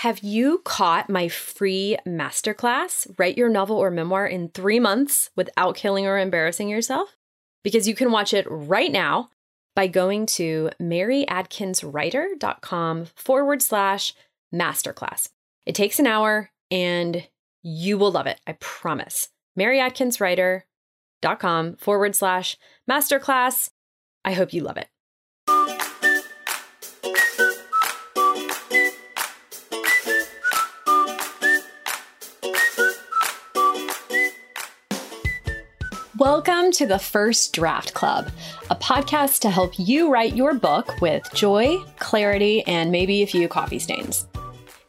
Have you caught my free masterclass, Write Your Novel or Memoir in three months without killing or embarrassing yourself? Because you can watch it right now by going to maryadkinswriter.com forward slash masterclass. It takes an hour and you will love it. I promise. maryadkinswriter.com forward slash masterclass. I hope you love it. Welcome to the First Draft Club, a podcast to help you write your book with joy, clarity, and maybe a few coffee stains.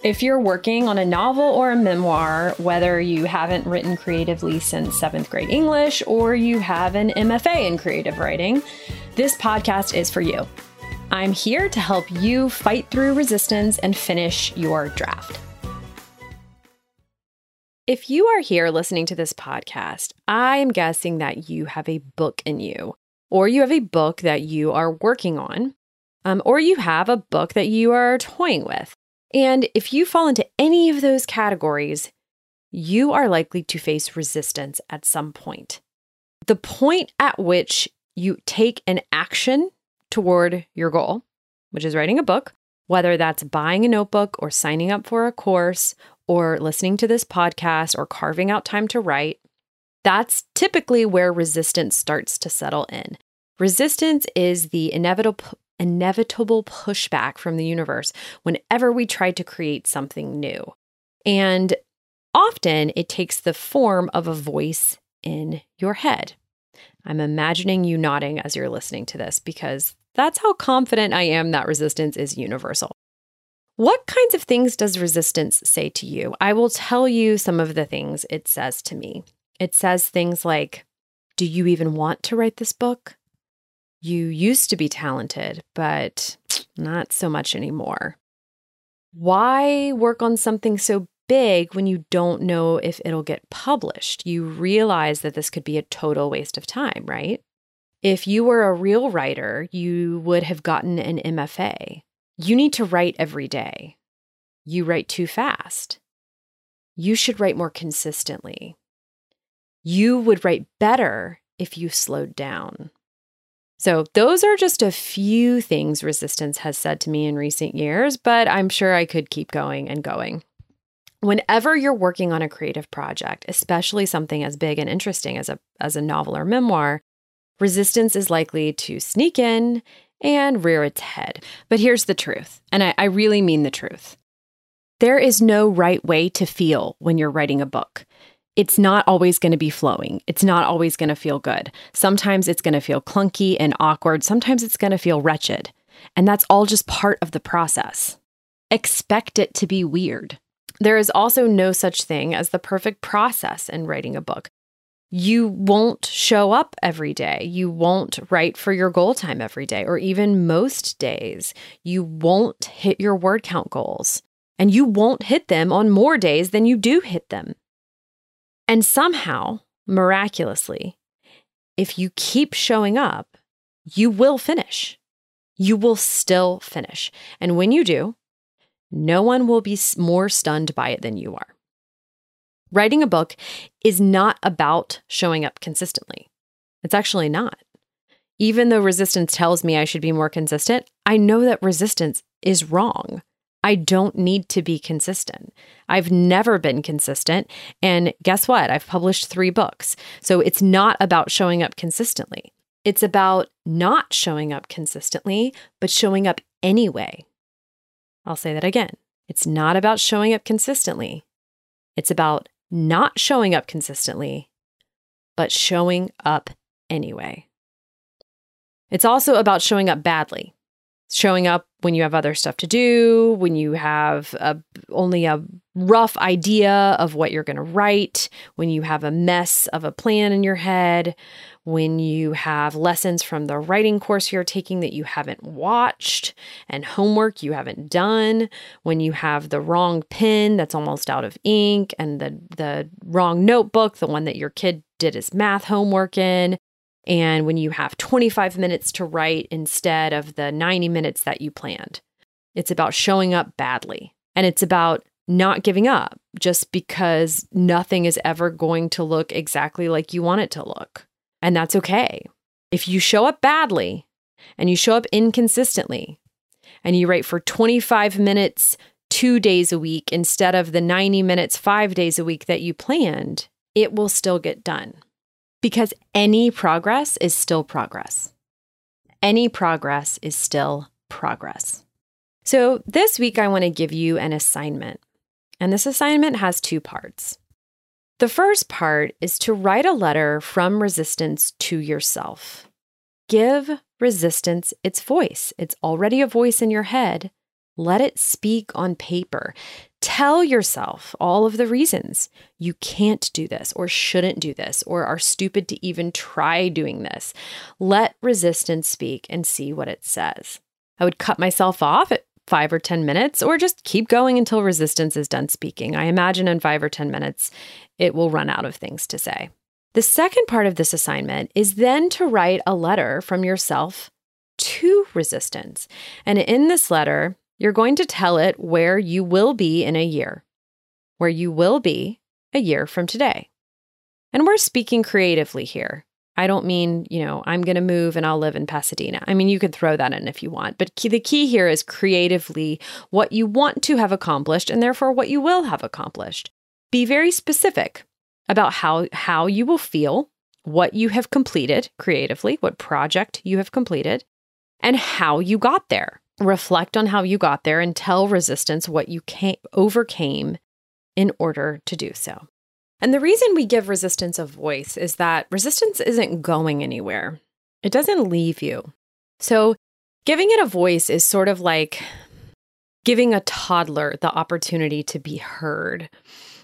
If you're working on a novel or a memoir, whether you haven't written creatively since seventh grade English or you have an MFA in creative writing, this podcast is for you. I'm here to help you fight through resistance and finish your draft. If you are here listening to this podcast, I am guessing that you have a book in you, or you have a book that you are working on, um, or you have a book that you are toying with. And if you fall into any of those categories, you are likely to face resistance at some point. The point at which you take an action toward your goal, which is writing a book, whether that's buying a notebook or signing up for a course or listening to this podcast or carving out time to write, that's typically where resistance starts to settle in. Resistance is the inevitable inevitable pushback from the universe whenever we try to create something new. And often it takes the form of a voice in your head. I'm imagining you nodding as you're listening to this because that's how confident I am that resistance is universal. What kinds of things does resistance say to you? I will tell you some of the things it says to me. It says things like, Do you even want to write this book? You used to be talented, but not so much anymore. Why work on something so big when you don't know if it'll get published? You realize that this could be a total waste of time, right? If you were a real writer, you would have gotten an MFA. You need to write every day. You write too fast. You should write more consistently. You would write better if you slowed down. So, those are just a few things resistance has said to me in recent years, but I'm sure I could keep going and going. Whenever you're working on a creative project, especially something as big and interesting as a, as a novel or memoir, resistance is likely to sneak in and rear its head. But here's the truth, and I, I really mean the truth. There is no right way to feel when you're writing a book. It's not always going to be flowing. It's not always going to feel good. Sometimes it's going to feel clunky and awkward. Sometimes it's going to feel wretched. And that's all just part of the process. Expect it to be weird. There is also no such thing as the perfect process in writing a book you won't show up every day. You won't write for your goal time every day, or even most days. You won't hit your word count goals, and you won't hit them on more days than you do hit them. And somehow, miraculously, if you keep showing up, you will finish. You will still finish. And when you do, no one will be more stunned by it than you are. Writing a book is not about showing up consistently. It's actually not. Even though resistance tells me I should be more consistent, I know that resistance is wrong. I don't need to be consistent. I've never been consistent. And guess what? I've published three books. So it's not about showing up consistently. It's about not showing up consistently, but showing up anyway. I'll say that again. It's not about showing up consistently. It's about not showing up consistently, but showing up anyway. It's also about showing up badly, showing up when you have other stuff to do, when you have a, only a rough idea of what you're going to write, when you have a mess of a plan in your head, when you have lessons from the writing course you're taking that you haven't watched and homework you haven't done, when you have the wrong pen that's almost out of ink and the the wrong notebook, the one that your kid did his math homework in, and when you have 25 minutes to write instead of the 90 minutes that you planned. It's about showing up badly. And it's about not giving up just because nothing is ever going to look exactly like you want it to look. And that's okay. If you show up badly and you show up inconsistently and you write for 25 minutes, two days a week instead of the 90 minutes, five days a week that you planned, it will still get done because any progress is still progress. Any progress is still progress. So, this week, I want to give you an assignment. And this assignment has two parts. The first part is to write a letter from resistance to yourself. Give resistance its voice. It's already a voice in your head. Let it speak on paper. Tell yourself all of the reasons you can't do this or shouldn't do this or are stupid to even try doing this. Let resistance speak and see what it says. I would cut myself off at five or 10 minutes or just keep going until resistance is done speaking. I imagine in five or 10 minutes, it will run out of things to say. The second part of this assignment is then to write a letter from yourself to resistance. And in this letter, you're going to tell it where you will be in a year, where you will be a year from today. And we're speaking creatively here. I don't mean, you know, I'm going to move and I'll live in Pasadena. I mean, you could throw that in if you want, but key, the key here is creatively what you want to have accomplished and therefore what you will have accomplished. Be very specific about how how you will feel, what you have completed creatively, what project you have completed, and how you got there. Reflect on how you got there and tell resistance what you came, overcame in order to do so. And the reason we give resistance a voice is that resistance isn't going anywhere, it doesn't leave you. So, giving it a voice is sort of like giving a toddler the opportunity to be heard,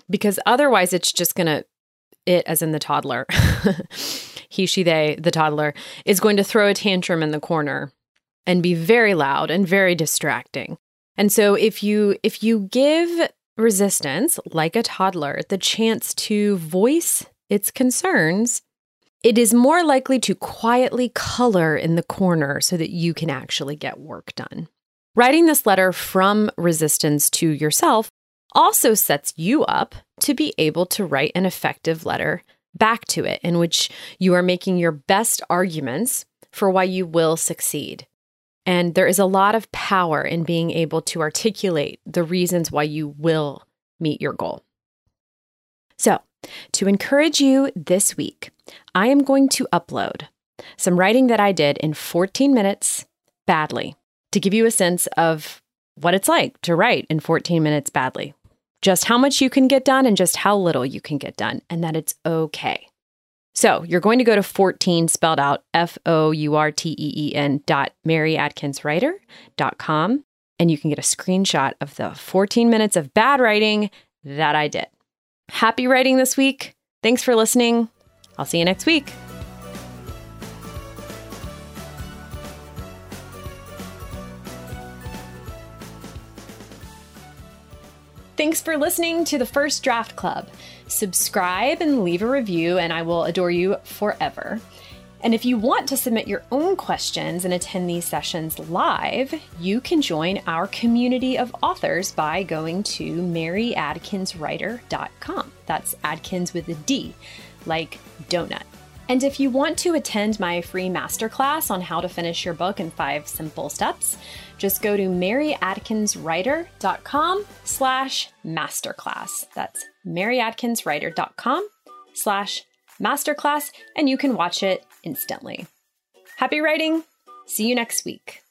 because otherwise, it's just going to, it as in the toddler, he, she, they, the toddler, is going to throw a tantrum in the corner and be very loud and very distracting. And so if you if you give resistance, like a toddler, the chance to voice its concerns, it is more likely to quietly color in the corner so that you can actually get work done. Writing this letter from resistance to yourself also sets you up to be able to write an effective letter back to it in which you are making your best arguments for why you will succeed. And there is a lot of power in being able to articulate the reasons why you will meet your goal. So, to encourage you this week, I am going to upload some writing that I did in 14 minutes badly to give you a sense of what it's like to write in 14 minutes badly, just how much you can get done and just how little you can get done, and that it's okay. So you're going to go to 14 spelled out F O U R T E E N dot maryadkinswriter.com and you can get a screenshot of the 14 minutes of bad writing that I did. Happy writing this week. Thanks for listening. I'll see you next week. Thanks for listening to the First Draft Club. Subscribe and leave a review, and I will adore you forever. And if you want to submit your own questions and attend these sessions live, you can join our community of authors by going to maryadkinswriter.com. That's Adkins with a D, like donut. And if you want to attend my free masterclass on how to finish your book in five simple steps, just go to maryadkinswriter.com slash masterclass. That's maryadkinswriter.com slash masterclass, and you can watch it instantly. Happy writing! See you next week.